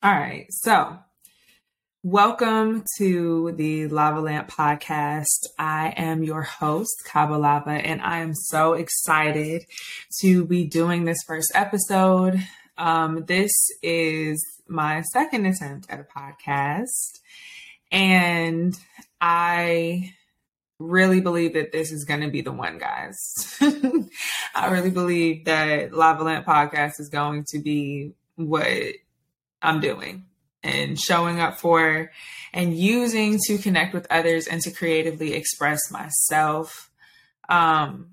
All right. So, welcome to the Lava Lamp podcast. I am your host, Kaba Lava, and I am so excited to be doing this first episode. Um, this is my second attempt at a podcast, and I really believe that this is going to be the one, guys. I really believe that Lava Lamp podcast is going to be what I'm doing and showing up for and using to connect with others and to creatively express myself. Um,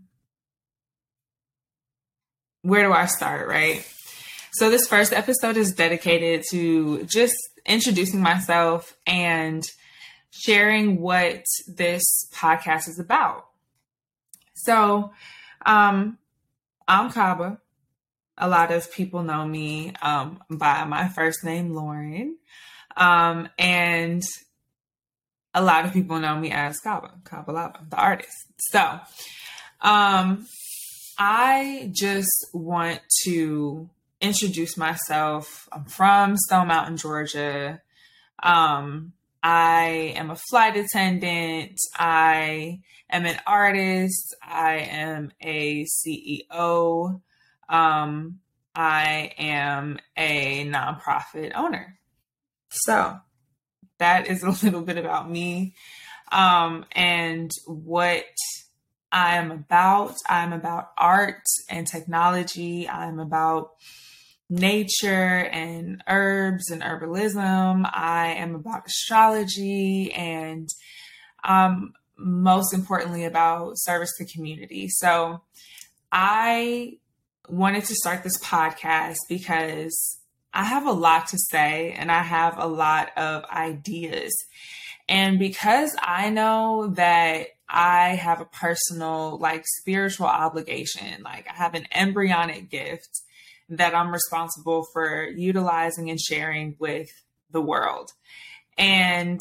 where do I start, right? So, this first episode is dedicated to just introducing myself and sharing what this podcast is about. So, um, I'm Kaba a lot of people know me um, by my first name, Lauren. Um, and a lot of people know me as Kaba, Kaba Lava, the artist. So, um, I just want to introduce myself. I'm from Stone Mountain, Georgia. Um, I am a flight attendant. I am an artist. I am a CEO. Um, I am a nonprofit owner. So that is a little bit about me um, and what I am about. I'm about art and technology. I'm about nature and herbs and herbalism. I am about astrology and um, most importantly about service to community. So I wanted to start this podcast because I have a lot to say and I have a lot of ideas. And because I know that I have a personal, like, spiritual obligation, like, I have an embryonic gift that I'm responsible for utilizing and sharing with the world. And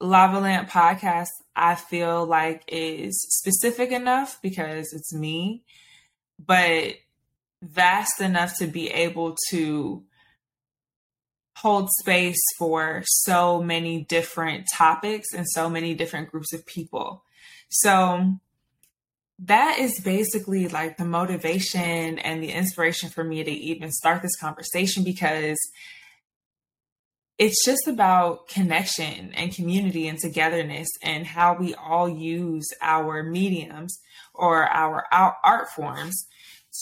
Lava Lamp podcast, I feel like is specific enough because it's me but vast enough to be able to hold space for so many different topics and so many different groups of people. So that is basically like the motivation and the inspiration for me to even start this conversation because it's just about connection and community and togetherness and how we all use our mediums or our, our art forms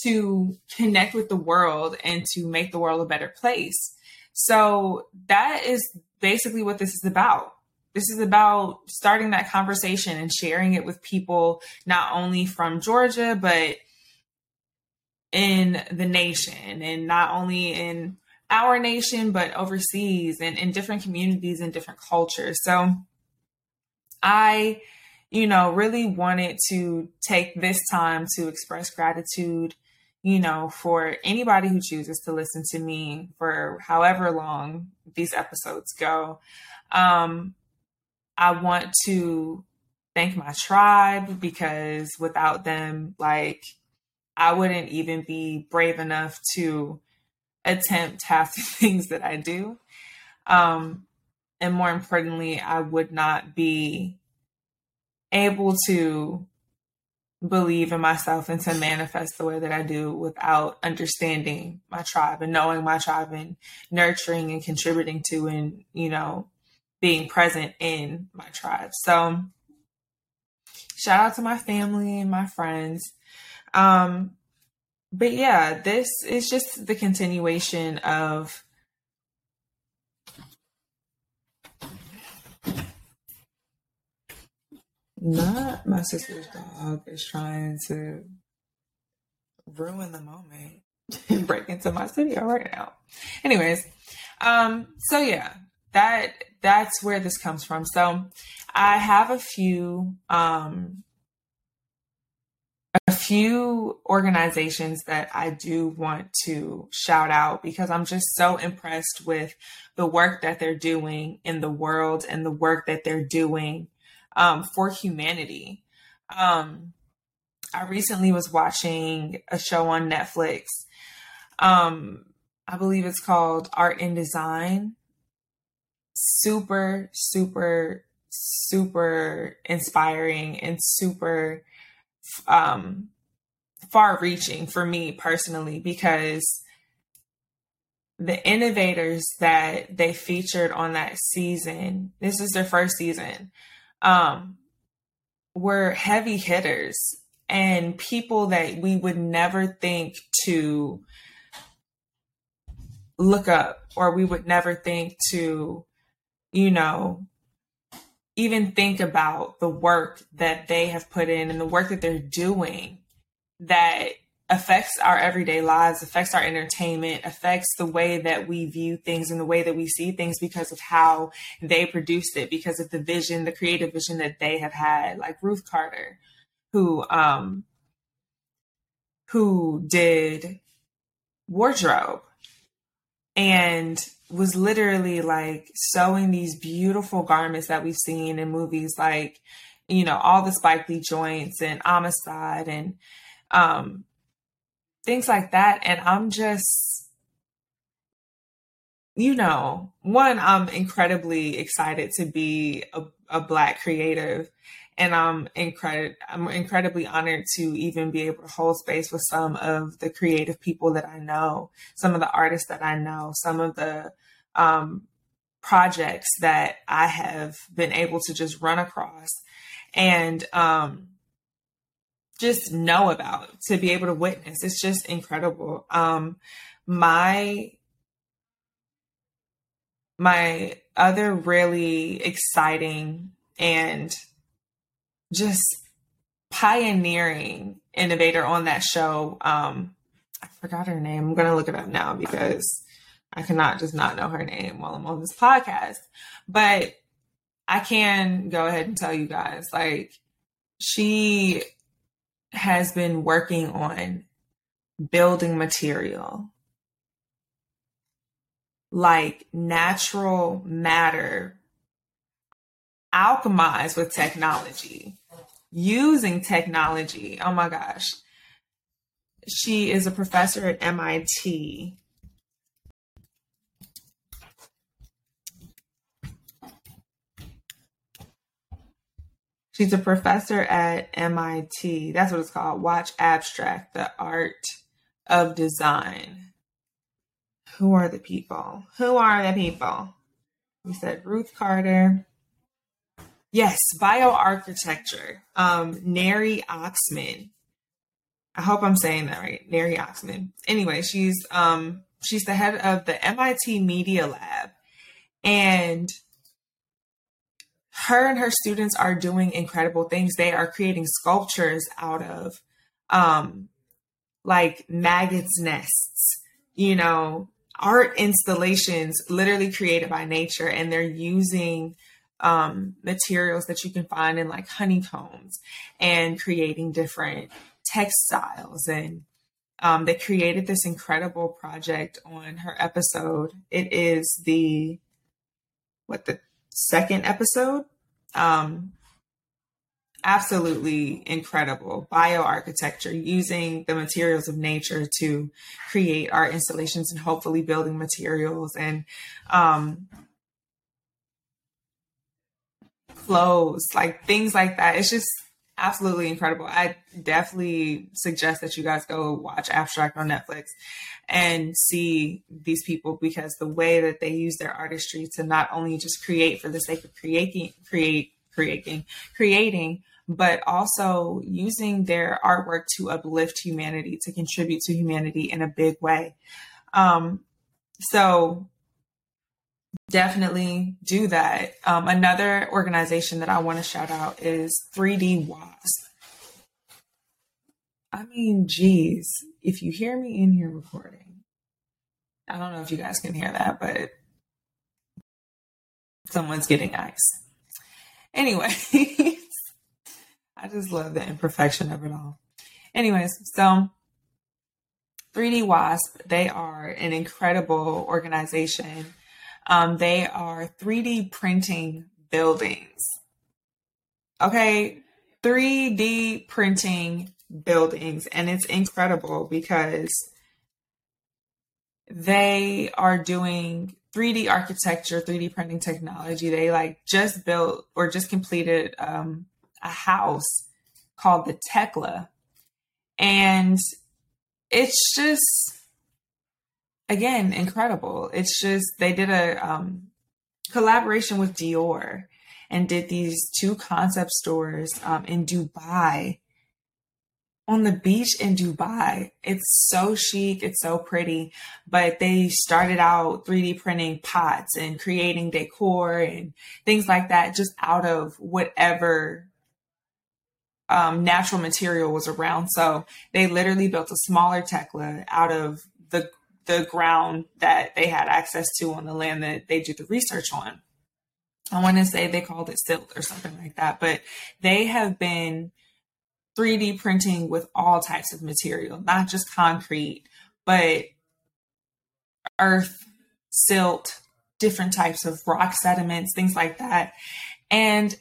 to connect with the world and to make the world a better place. So that is basically what this is about. This is about starting that conversation and sharing it with people, not only from Georgia, but in the nation and not only in our nation, but overseas and in different communities and different cultures. So I, you know, really wanted to take this time to express gratitude, you know, for anybody who chooses to listen to me for however long these episodes go. Um, I want to thank my tribe because without them, like, I wouldn't even be brave enough to attempt half the things that I do. Um, and more importantly, I would not be able to believe in myself and to manifest the way that I do without understanding my tribe and knowing my tribe and nurturing and contributing to and, you know, being present in my tribe. So shout out to my family and my friends. Um, but yeah, this is just the continuation of not my sister's dog is trying to ruin the moment and break into my studio right now. Anyways, um, so yeah, that that's where this comes from. So I have a few um few organizations that I do want to shout out because I'm just so impressed with the work that they're doing in the world and the work that they're doing um, for humanity. Um, I recently was watching a show on Netflix um, I believe it's called Art and Design. Super, super, super inspiring and super um, far reaching for me personally because the innovators that they featured on that season, this is their first season, um, were heavy hitters and people that we would never think to look up or we would never think to, you know, even think about the work that they have put in and the work that they're doing that affects our everyday lives, affects our entertainment, affects the way that we view things and the way that we see things because of how they produced it, because of the vision, the creative vision that they have had, like Ruth Carter, who um who did wardrobe and was literally like sewing these beautiful garments that we've seen in movies like, you know, all the Spike Lee joints and Amistad and um, things like that. And I'm just, you know, one, I'm incredibly excited to be a, a Black creative and I'm incredible. I'm incredibly honored to even be able to hold space with some of the creative people that I know, some of the artists that I know, some of the um, projects that I have been able to just run across and um, just know about to be able to witness. It's just incredible. Um, my my other really exciting and just pioneering innovator on that show. Um, I forgot her name. I'm to look it up now because I cannot just not know her name while I'm on this podcast. But I can go ahead and tell you guys like, she has been working on building material like natural matter alchemized with technology, using technology. Oh my gosh. She is a professor at MIT. She's a professor at MIT. That's what it's called. Watch Abstract, the art of design. Who are the people? Who are the people? We said Ruth Carter. Yes, bioarchitecture. Um, Neri Oxman. I hope I'm saying that right. Neri Oxman. Anyway, she's um she's the head of the MIT Media Lab. And her and her students are doing incredible things. They are creating sculptures out of um like maggots nests, you know, art installations literally created by nature and they're using um, materials that you can find in like honeycombs and creating different textiles. And um, they created this incredible project on her episode. It is the, what, the second episode? Um, absolutely incredible bioarchitecture using the materials of nature to create art installations and hopefully building materials and um, clothes, like things like that. It's just absolutely incredible. I definitely suggest that you guys go watch Abstract on Netflix and see these people because the way that they use their artistry to not only just create for the sake of creating, create, creating, creating, but also using their artwork to uplift humanity, to contribute to humanity in a big way. Um, so definitely do that. Um, another organization that I want to shout out is 3D Wasp. I mean, geez, if you hear me in here recording, I don't know if you guys can hear that, but someone's getting ice. Anyway, I just love the imperfection of it all. Anyways, so 3D Wasp, they are an incredible organization um, they are 3D printing buildings. Okay, 3D printing buildings. And it's incredible because they are doing 3D architecture, 3D printing technology. They like just built or just completed um, a house called the TECLA. And it's just, again, incredible. It's just, they did a um, collaboration with Dior and did these two concept stores um, in Dubai on the beach in Dubai. It's so chic, it's so pretty, but they started out 3D printing pots and creating decor and things like that just out of whatever um, natural material was around. So they literally built a smaller TECLA out of the the ground that they had access to on the land that they did the research on. I want to say they called it silt or something like that, but they have been 3D printing with all types of material, not just concrete, but earth, silt, different types of rock sediments, things like that. And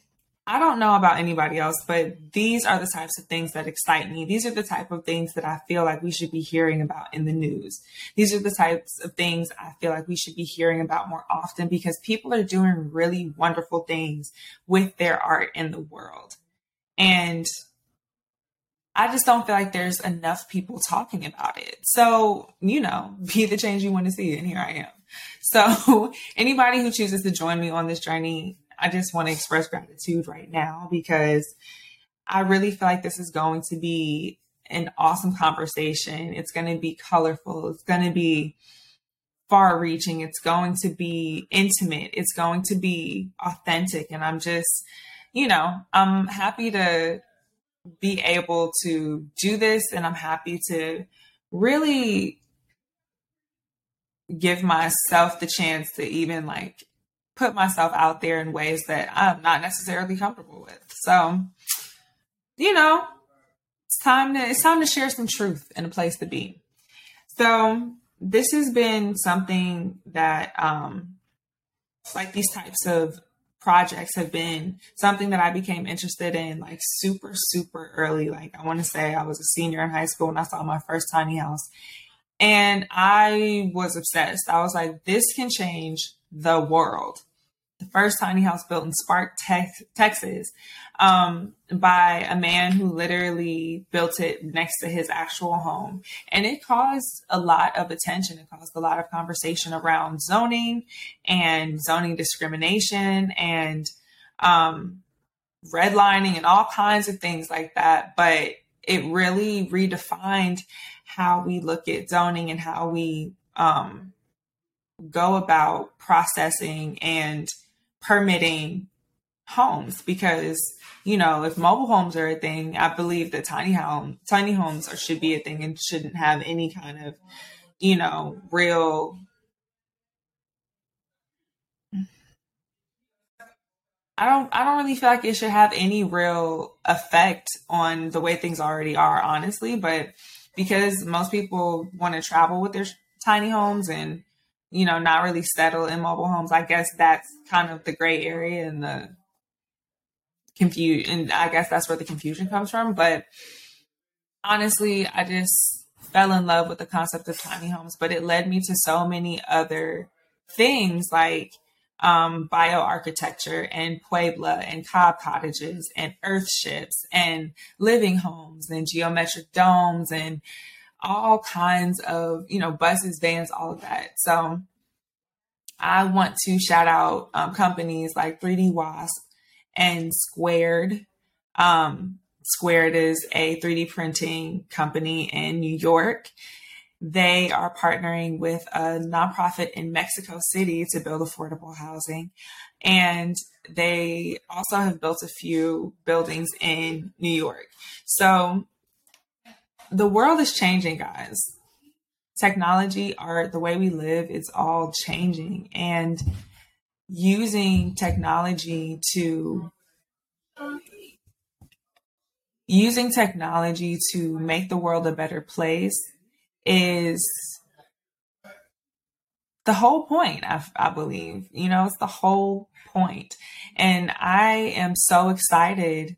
I don't know about anybody else, but these are the types of things that excite me. These are the type of things that I feel like we should be hearing about in the news. These are the types of things I feel like we should be hearing about more often because people are doing really wonderful things with their art in the world. And I just don't feel like there's enough people talking about it. So, you know, be the change you want to see, and here I am. So, anybody who chooses to join me on this journey, I just want to express gratitude right now because I really feel like this is going to be an awesome conversation. It's going to be colorful, it's going to be far reaching, it's going to be intimate, it's going to be authentic. And I'm just, you know, I'm happy to be able to do this and I'm happy to really give myself the chance to even like put myself out there in ways that I'm not necessarily comfortable with. So, you know, it's time to it's time to share some truth and a place to be. So, this has been something that um like these types of projects have been something that I became interested in like super, super early. Like I want to say I was a senior in high school and I saw my first tiny house. And I was obsessed. I was like, this can change the world the first tiny house built in Spark, Texas, um, by a man who literally built it next to his actual home. And it caused a lot of attention. It caused a lot of conversation around zoning and zoning discrimination and um, redlining and all kinds of things like that. But it really redefined how we look at zoning and how we um, go about processing and permitting homes because you know if mobile homes are a thing i believe that tiny home tiny homes are, should be a thing and shouldn't have any kind of you know real I don't I don't really feel like it should have any real effect on the way things already are, honestly. But because most people want to travel with their tiny homes and you know, not really settle in mobile homes. I guess that's kind of the gray area and the confusion. And I guess that's where the confusion comes from. But honestly, I just fell in love with the concept of tiny homes, but it led me to so many other things like um, bioarchitecture and pueblo and cob cottages and earth ships and living homes and geometric domes and all kinds of, you know, buses, vans, all of that. So I want to shout out um, companies like 3D Wasp and Squared. Um, Squared is a 3D printing company in New York. They are partnering with a nonprofit in Mexico City to build affordable housing. And they also have built a few buildings in New York. So the world is changing, guys. Technology, art, the way we live, it's all changing. And using technology to using technology to make the world a better place is the whole point I, I, believe you know it's the whole point. point and i am so excited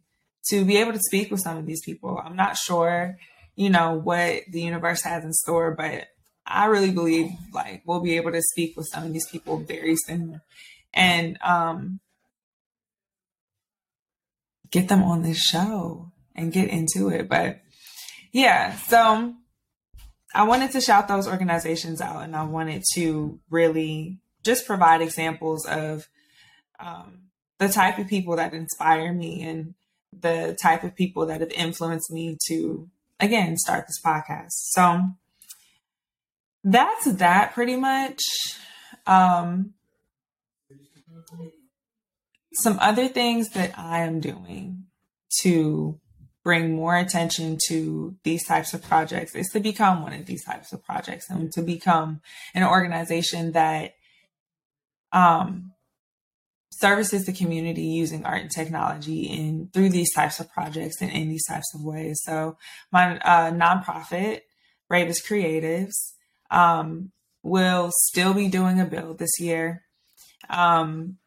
to be able to speak with some of these people i'm not sure you know, what the universe has in store, but I really believe like we'll be able to speak with some of these people very soon and um, get them on this show and get into it. But yeah, so I wanted to shout those organizations out and I wanted to really just provide examples of um, the type of people that inspire me and the type of people that have influenced me to, again, start this podcast. So that's that pretty much. Um, some other things that I am doing to bring more attention to these types of projects is to become one of these types of projects and to become an organization that um, services the community using art and technology in through these types of projects and in these types of ways. So my uh, nonprofit, Bravest Creatives, um, will still be doing a build this year. Um,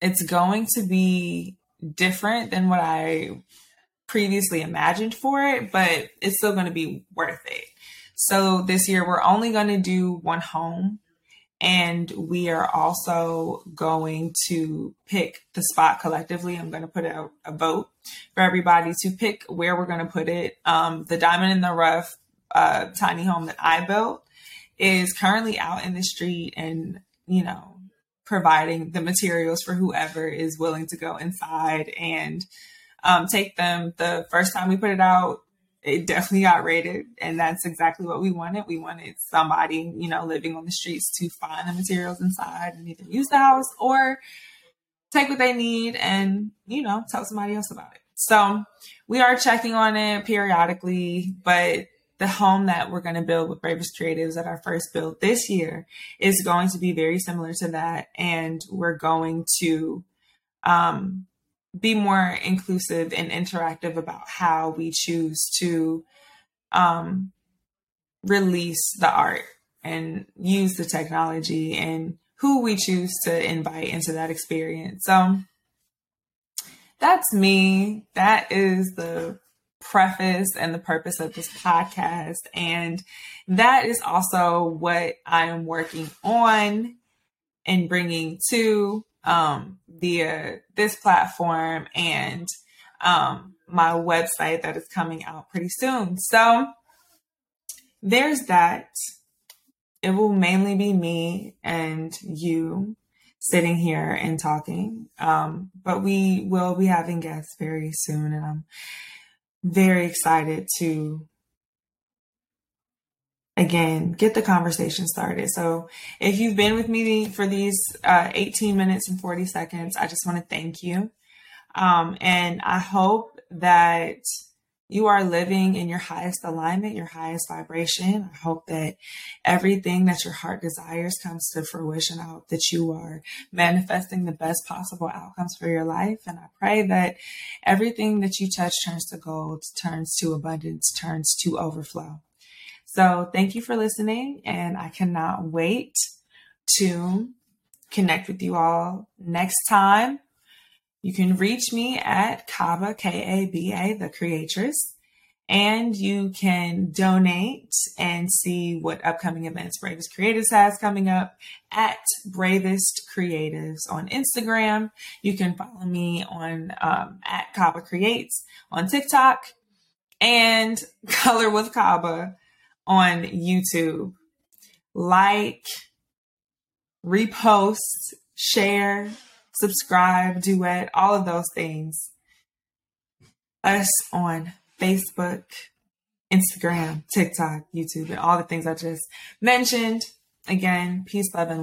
it's going to be different than what I previously imagined for it, but it's still going to be worth it. So this year we're only going to do one home and we are also going to pick the spot collectively. I'm going to put out a vote for everybody to pick where we're going to put it. Um, the Diamond in the Rough uh, tiny home that I built is currently out in the street and, you know, providing the materials for whoever is willing to go inside and um, take them. The first time we put it out, it definitely got rated, and that's exactly what we wanted. We wanted somebody, you know, living on the streets to find the materials inside and either use the house or take what they need and, you know, tell somebody else about it. So we are checking on it periodically, but the home that we're going to build with Bravest Creatives at our first build this year is going to be very similar to that. And we're going to um, be more inclusive and interactive about how we choose to um, release the art and use the technology and who we choose to invite into that experience. So that's me. That is the preface and the purpose of this podcast. And that is also what I am working on and bringing to um, via this platform and um, my website that is coming out pretty soon. So there's that. It will mainly be me and you sitting here and talking. Um, but we will be having guests very soon, and I'm very excited to again get the conversation started so if you've been with me for these uh, 18 minutes and 40 seconds i just want to thank you um, and i hope that you are living in your highest alignment, your highest vibration. I hope that everything that your heart desires comes to fruition. I hope that you are manifesting the best possible outcomes for your life. And I pray that everything that you touch turns to gold, turns to abundance, turns to overflow. So thank you for listening. And I cannot wait to connect with you all next time. You can reach me at Kaba, K A B A, the creatress, and you can donate and see what upcoming events Bravest Creatives has coming up at Bravest Creatives on Instagram. You can follow me on um, at Kaba Creates on TikTok and Color with Kaba on YouTube. Like, repost, share, subscribe, duet, all of those things. Us on Facebook, Instagram, TikTok, YouTube, and all the things I just mentioned. Again, peace, love, and